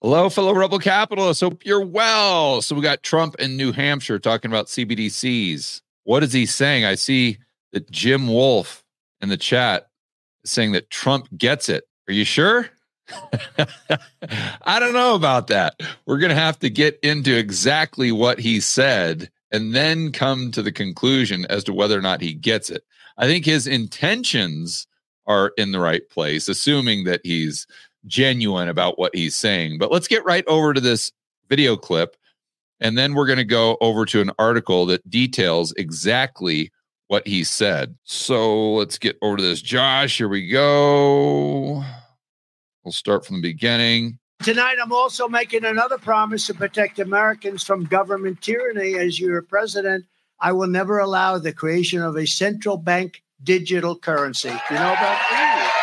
Hello, fellow rebel capitalists. Hope you're well. So we got Trump in New Hampshire talking about CBDCs. What is he saying? I see that Jim Wolf in the chat is saying that Trump gets it. Are you sure? I don't know about that. We're going to have to get into exactly what he said and then come to the conclusion as to whether or not he gets it. I think his intentions are in the right place, assuming that he's genuine about what he's saying. But let's get right over to this video clip. And then we're going to go over to an article that details exactly what he said. So let's get over to this. Josh, here we go. We'll start from the beginning. Tonight, I'm also making another promise to protect Americans from government tyranny. As your president, I will never allow the creation of a central bank digital currency. You know about that?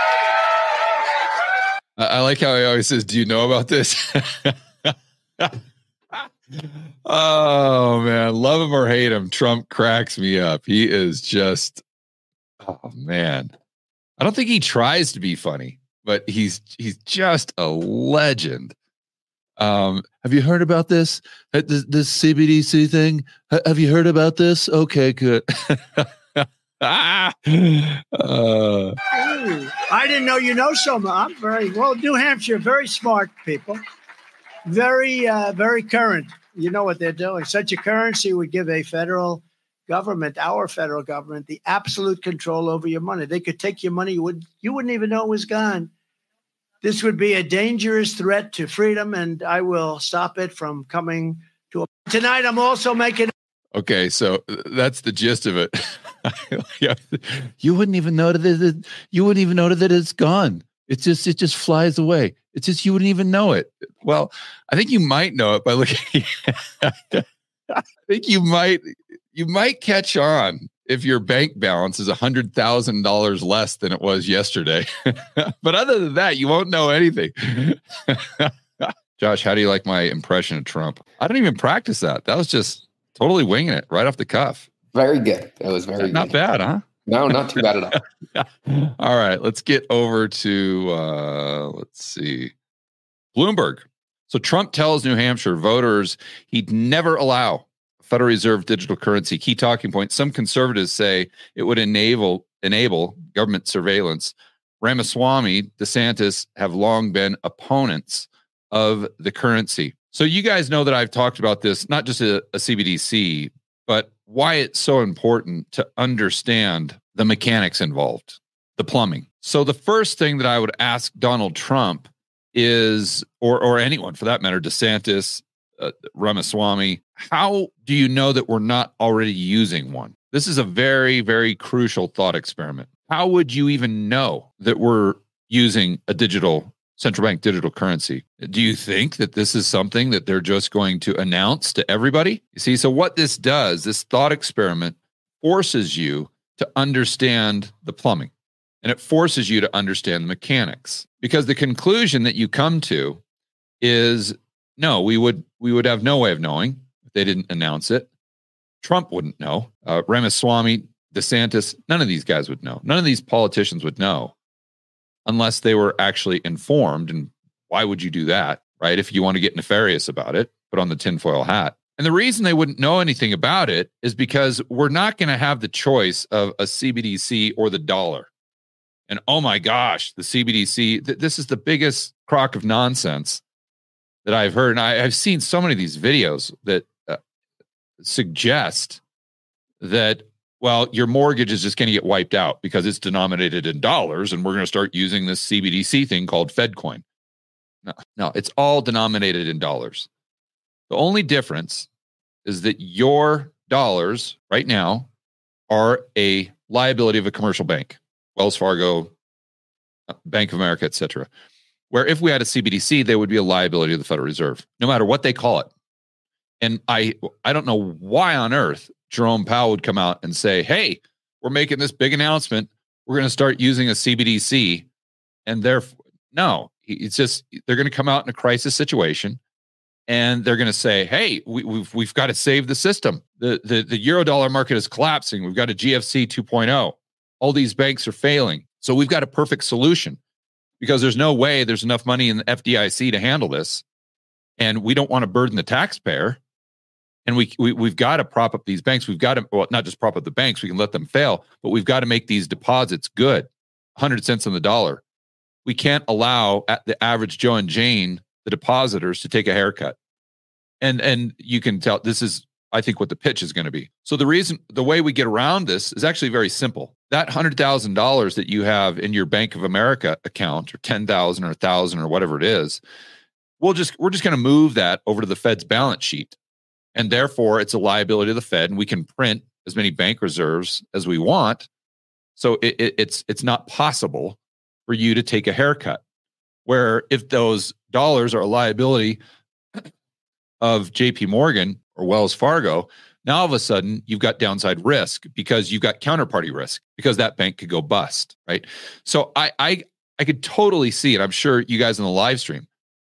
I like how he always says, Do you know about this? oh, man. Love him or hate him. Trump cracks me up. He is just, oh, man. I don't think he tries to be funny, but he's he's just a legend. Um, have you heard about this? This, this CBDC thing? Have you heard about this? Okay, good. ah, uh, I didn't know you know so much. I'm very well, New Hampshire, very smart people, very, uh, very current. You know what they're doing. Such a currency would give a federal government, our federal government, the absolute control over your money. They could take your money, you would you wouldn't even know it was gone. This would be a dangerous threat to freedom, and I will stop it from coming to a- tonight. I'm also making. Okay, so uh, that's the gist of it. you wouldn't even know that it, you wouldn't even know that it's gone. It's just it just flies away. It's just you wouldn't even know it. Well, I think you might know it by looking. I think you might you might catch on if your bank balance is a hundred thousand dollars less than it was yesterday. but other than that, you won't know anything. Josh, how do you like my impression of Trump? I don't even practice that. That was just totally winging it right off the cuff. Very good. That was very good. not good. bad, huh? No, not too bad at all. all right, let's get over to uh let's see. Bloomberg. So Trump tells New Hampshire voters he'd never allow Federal Reserve digital currency. Key talking point. Some conservatives say it would enable enable government surveillance. Ramaswamy, DeSantis have long been opponents of the currency. So you guys know that I've talked about this, not just a, a CBDC, but why it's so important to understand the mechanics involved, the plumbing. So the first thing that I would ask Donald Trump is, or or anyone for that matter, DeSantis, uh, Ramaswamy, how do you know that we're not already using one? This is a very very crucial thought experiment. How would you even know that we're using a digital central bank digital currency. Do you think that this is something that they're just going to announce to everybody? You see, so what this does, this thought experiment forces you to understand the plumbing and it forces you to understand the mechanics because the conclusion that you come to is no, we would we would have no way of knowing if they didn't announce it. Trump wouldn't know. Uh, Ramaswamy, DeSantis, none of these guys would know. None of these politicians would know unless they were actually informed. And why would you do that, right? If you want to get nefarious about it, put on the tinfoil hat. And the reason they wouldn't know anything about it is because we're not going to have the choice of a CBDC or the dollar. And oh my gosh, the CBDC, th- this is the biggest crock of nonsense that I've heard. And I, have seen so many of these videos that uh, suggest that well, your mortgage is just going to get wiped out because it's denominated in dollars, and we're going to start using this CBDC thing called FedCoin. No, no, it's all denominated in dollars. The only difference is that your dollars right now are a liability of a commercial bank, Wells Fargo, Bank of America, etc. Where if we had a CBDC, they would be a liability of the Federal Reserve, no matter what they call it. And I I don't know why on earth Jerome Powell would come out and say, "Hey, we're making this big announcement. We're going to start using a CBDC." And therefore, no, it's just they're going to come out in a crisis situation, and they're going to say, "Hey, we, we've we've got to save the system. The the the euro dollar market is collapsing. We've got a GFC 2.0. All these banks are failing. So we've got a perfect solution." Because there's no way there's enough money in the FDIC to handle this. and we don't want to burden the taxpayer. And we, we we've got to prop up these banks. We've got to well, not just prop up the banks. We can let them fail, but we've got to make these deposits good, hundred cents on the dollar. We can't allow at the average Joe and Jane, the depositors, to take a haircut. And and you can tell this is I think what the pitch is going to be. So the reason the way we get around this is actually very simple. That hundred thousand dollars that you have in your Bank of America account, or ten thousand, or a thousand, or whatever it is, we'll just we're just going to move that over to the Fed's balance sheet, and therefore it's a liability of the Fed, and we can print as many bank reserves as we want. So it, it, it's it's not possible for you to take a haircut. Where if those dollars are a liability of JP Morgan or Wells Fargo, now all of a sudden you've got downside risk because you've got counterparty risk because that bank could go bust, right? So I I I could totally see it. I'm sure you guys in the live stream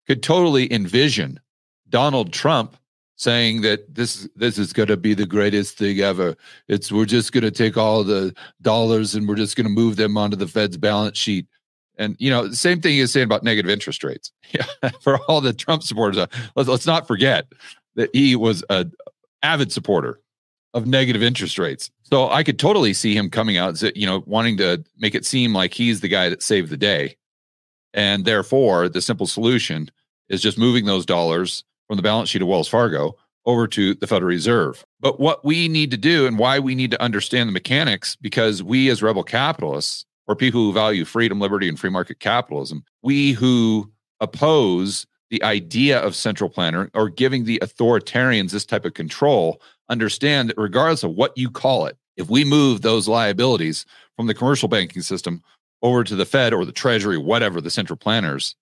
could totally envision Donald Trump saying that this this is going to be the greatest thing ever. It's we're just going to take all the dollars and we're just going to move them onto the Fed's balance sheet and you know, the same thing is saying about negative interest rates. For all the Trump supporters, uh, let's, let's not forget that he was a avid supporter of negative interest rates. So I could totally see him coming out, you know, wanting to make it seem like he's the guy that saved the day, and therefore the simple solution is just moving those dollars from the balance sheet of Wells Fargo over to the Federal Reserve. But what we need to do and why we need to understand the mechanics, because we as rebel capitalists or people who value freedom, liberty, and free market capitalism. We who oppose the idea of central planner or giving the authoritarians this type of control understand that regardless of what you call it, if we move those liabilities from the commercial banking system over to the Fed or the Treasury, whatever the central planners,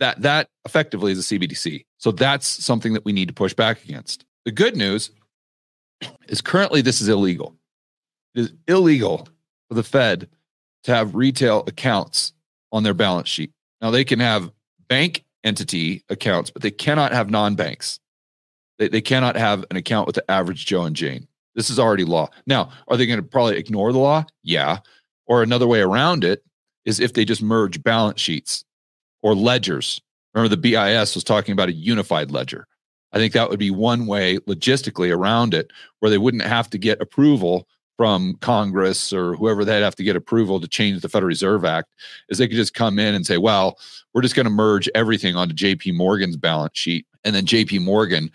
that that effectively is a CBDC. So that's something that we need to push back against. The good news is currently this is illegal. It is illegal for the Fed to have retail accounts on their balance sheet. Now they can have bank entity accounts, but they cannot have non-banks. They, they cannot have an account with the average Joe and Jane. This is already law. Now, are they going to probably ignore the law? Yeah. Or another way around it is if they just merge balance sheets or ledgers. Remember, the BIS was talking about a unified ledger. I think that would be one way logistically around it where they wouldn't have to get approval from Congress or whoever they'd have to get approval to change the Federal Reserve Act is they could just come in and say, well, we're just going to merge everything onto JP Morgan's balance sheet. And then JP Morgan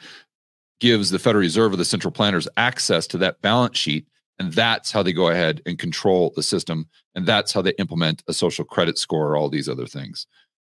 gives the Federal Reserve or the central planners access to that balance sheet. And that's how they go ahead and control the system. And that's how they implement a social credit score or all these other things.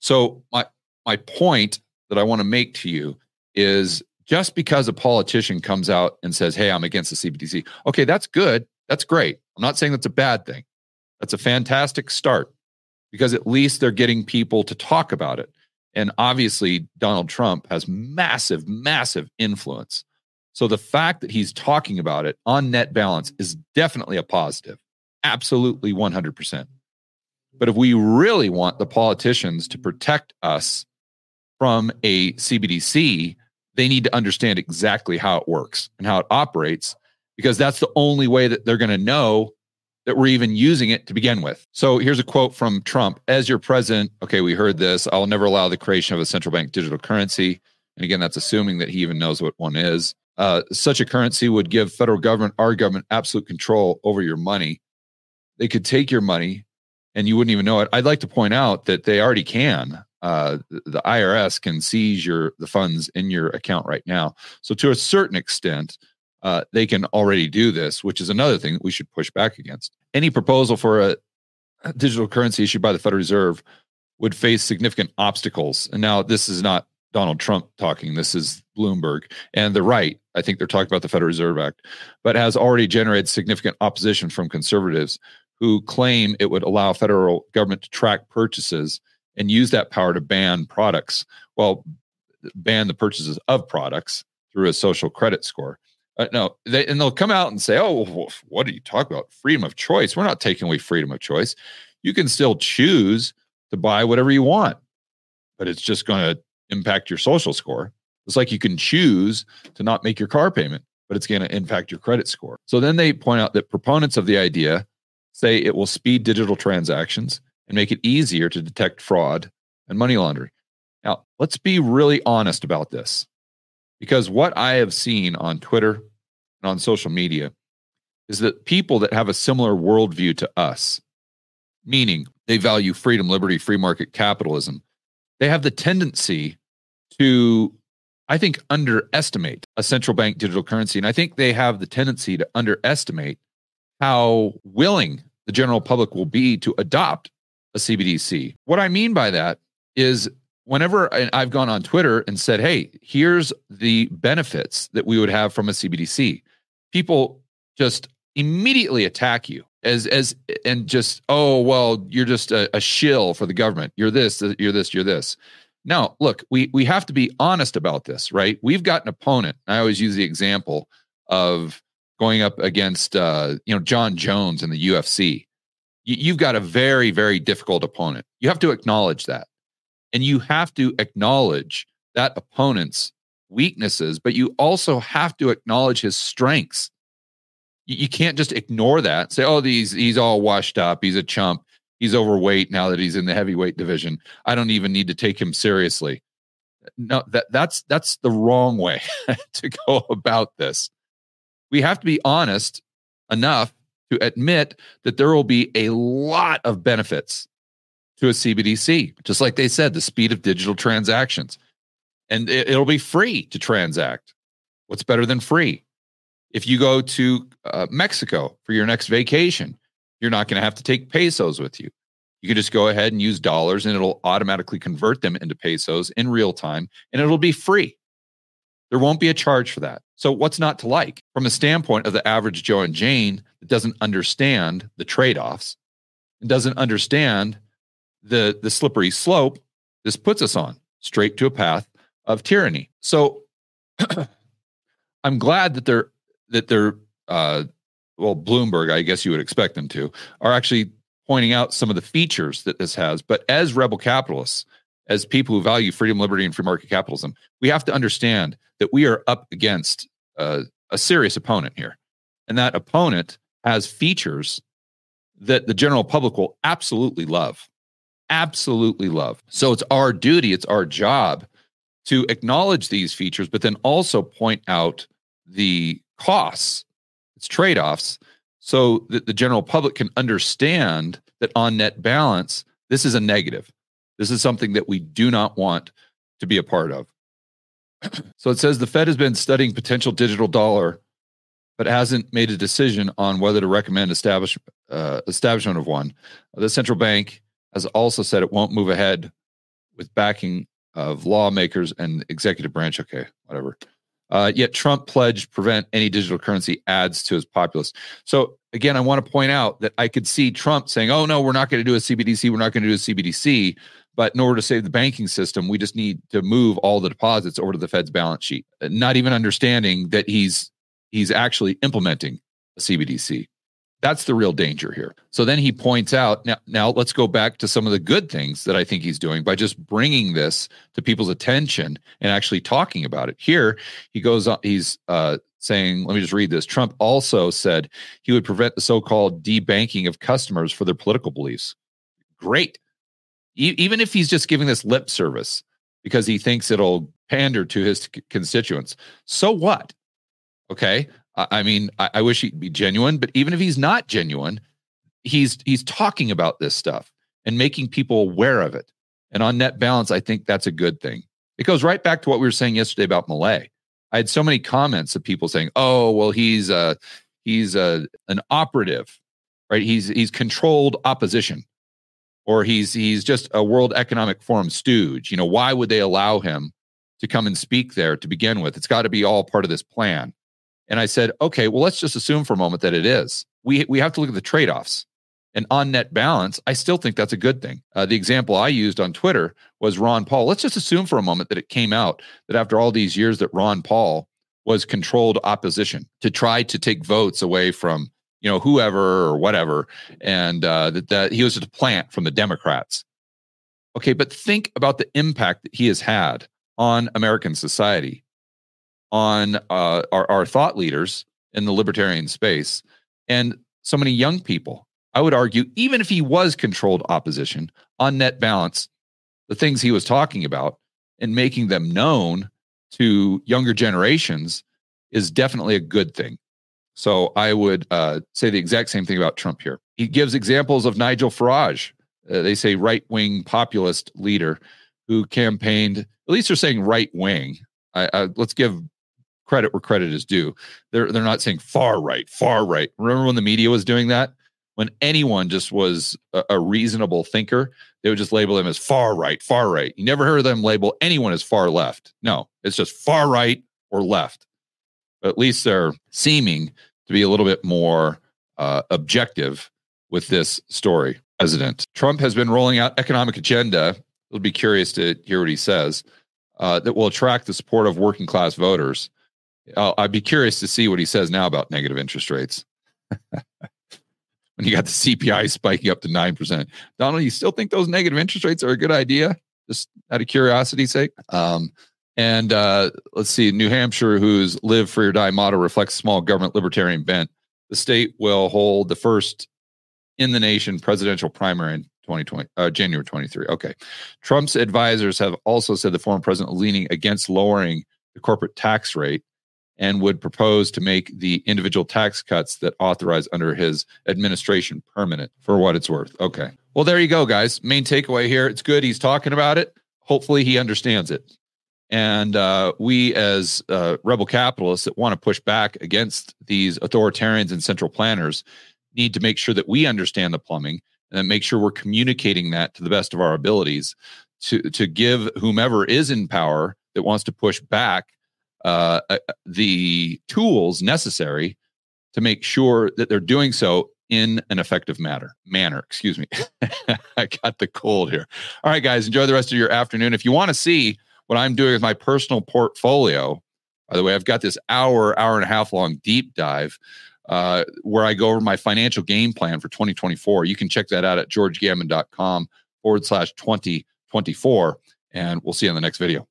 So my my point that I want to make to you is just because a politician comes out and says, "Hey, I'm against the CBDC." Okay, that's good. That's great. I'm not saying that's a bad thing. That's a fantastic start because at least they're getting people to talk about it. And obviously, Donald Trump has massive, massive influence. So the fact that he's talking about it on net balance is definitely a positive. Absolutely 100%. But if we really want the politicians to protect us from a CBDC, they need to understand exactly how it works and how it operates, because that's the only way that they're going to know that we're even using it to begin with. So here's a quote from Trump As your president, okay, we heard this. I'll never allow the creation of a central bank digital currency. And again, that's assuming that he even knows what one is. Uh, such a currency would give federal government, our government, absolute control over your money. They could take your money and you wouldn't even know it. I'd like to point out that they already can. Uh, the IRS can seize your the funds in your account right now. So to a certain extent, uh, they can already do this, which is another thing that we should push back against. Any proposal for a digital currency issued by the Federal Reserve would face significant obstacles. And now this is not Donald Trump talking. This is Bloomberg. And the right, I think they're talking about the Federal Reserve Act, but has already generated significant opposition from conservatives who claim it would allow federal government to track purchases and use that power to ban products. Well, ban the purchases of products through a social credit score. Uh, no, they, and they'll come out and say, "Oh, what are you talking about? Freedom of choice? We're not taking away freedom of choice. You can still choose to buy whatever you want, but it's just going to impact your social score. It's like you can choose to not make your car payment, but it's going to impact your credit score. So then they point out that proponents of the idea say it will speed digital transactions and make it easier to detect fraud and money laundering. Now, let's be really honest about this because what I have seen on Twitter and on social media is that people that have a similar worldview to us, meaning they value freedom, liberty, free market capitalism, they have the tendency to, I think, underestimate a central bank digital currency. And I think they have the tendency to underestimate how willing the general public will be to adopt a CBDC. What I mean by that is whenever I've gone on Twitter and said, hey, here's the benefits that we would have from a CBDC, people just immediately attack you as as and just oh well you're just a, a shill for the government you're this you're this you're this now, look, we we have to be honest about this, right? We've got an opponent. I always use the example of going up against uh, you know Jon Jones in the UFC. you've got a very very difficult opponent. You have to acknowledge that, and you have to acknowledge that opponent's weaknesses, but you also have to acknowledge his strengths. You, you can't just ignore that. Say, "Oh, he's he's all washed up. He's a chump." he's overweight now that he's in the heavyweight division. I don't even need to take him seriously. No, that that's that's the wrong way to go about this. We have to be honest enough to admit that there will be a lot of benefits to a CBDC, just like they said, the speed of digital transactions. And it, it'll be free to transact. What's better than free? If you go to uh, Mexico for your next vacation, you're not going to have to take pesos with you. You can just go ahead and use dollars and it'll automatically convert them into pesos in real time and it'll be free. There won't be a charge for that. So, what's not to like? From the standpoint of the average Joe and Jane that doesn't understand the trade offs and doesn't understand the, the slippery slope this puts us on straight to a path of tyranny. So, I'm glad that they're, that they're, uh, well, Bloomberg, I guess you would expect them to, are actually pointing out some of the features that this has. But as rebel capitalists, as people who value freedom, liberty, and free market capitalism, we have to understand that we are up against uh, a serious opponent here. And that opponent has features that the general public will absolutely love. Absolutely love. So it's our duty, it's our job to acknowledge these features, but then also point out the costs it's trade offs so that the general public can understand that on net balance, this is a negative. This is something that we do not want to be a part of. so it says the Fed has been studying potential digital dollar, but hasn't made a decision on whether to recommend establish, uh, establishment of one. The central bank has also said it won't move ahead with backing of lawmakers and executive branch. Okay, whatever. Uh, yet Trump pledged prevent any digital currency adds to his populace. So again, I want to point out that I could see Trump saying, "Oh no, we're not going to do a CBDC. We're not going to do a CBDC." But in order to save the banking system, we just need to move all the deposits over to the Fed's balance sheet, not even understanding that he's he's actually implementing a CBDC. That's the real danger here. So then he points out now, now let's go back to some of the good things that I think he's doing by just bringing this to people's attention and actually talking about it. Here he goes on, he's uh, saying, let me just read this. Trump also said he would prevent the so called debanking of customers for their political beliefs. Great. Even if he's just giving this lip service because he thinks it'll pander to his constituents, so what? Okay. I mean, I, I wish he'd be genuine, but even if he's not genuine, he's he's talking about this stuff and making people aware of it. And on net balance, I think that's a good thing. It goes right back to what we were saying yesterday about Milei. I had so many comments of people saying, "Oh, well, he's a he's a an operative, right? He's he's controlled opposition, or he's he's just a World Economic Forum stooge. You know, why would they allow him to come and speak there to begin with? It's got to be all part of this plan." And I said, "Okay, well, let's just assume for a moment that it is. We we have to look at the trade offs." And on net balance, I still think that's a good thing. Uh, the example I used on Twitter was Ron Paul. Let's just assume for a moment that it came out that after all these years that Ron Paul was controlled opposition to try to take votes away from you know whoever or whatever, and uh, that, that he was a plant from the Democrats. Okay, but think about the impact that he has had on American society, on uh, our, our thought leaders in the libertarian space, and so many young people I would argue, even if he was controlled opposition on net balance, the things he was talking about and making them known to younger generations is definitely a good thing. So I would uh, say the exact same thing about Trump here. He gives examples of Nigel Farage, uh, they say right wing populist leader who campaigned, at least they're saying right wing. let's give credit where credit is due. They're, they're not saying far right, far right. Remember when the media was doing that? when anyone just was a, a, reasonable thinker, they would just label them as far right, far right. You never heard them label anyone as far left. No, it's just far right or left. But at least they're seeming to be a little bit more uh, objective with this story. President Trump has been rolling out economic agenda. We'll be curious to hear what he says. Uh, that will attract the support of working class voters. Uh, I'd be curious to see what he says now about negative interest rates. when you got the CPI spiking up to 9%. Donald, you still think those negative interest rates are a good idea? Just out of curiosity's sake. Um, and uh, let's see, New Hampshire, whose live free or die motto reflects small government libertarian bent, the state will hold the first in the nation presidential primary in 2020, uh, January 23. Okay. Trump's advisors have also said the former president leaning against lowering the corporate tax rate and would propose to make the individual tax cuts that authorize under his administration permanent for what it's worth. Okay. Well, there you go, guys. Main takeaway here it's good he's talking about it. Hopefully, he understands it. And uh, we, as uh, rebel capitalists that want to push back against these authoritarians and central planners, need to make sure that we understand the plumbing and make sure we're communicating that to the best of our abilities to, to give whomever is in power that wants to push back uh, uh, the tools necessary to make sure that they're doing so in an effective manner. Manner, excuse me. I got the cold here. All right, guys, enjoy the rest of your afternoon. If you want to see what I'm doing with my personal portfolio, by the way, I've got this hour, hour and a half long deep dive uh, where I go over my financial game plan for 2024. You can check that out at georgegammon.com forward slash 2024. And we'll see you in the next video.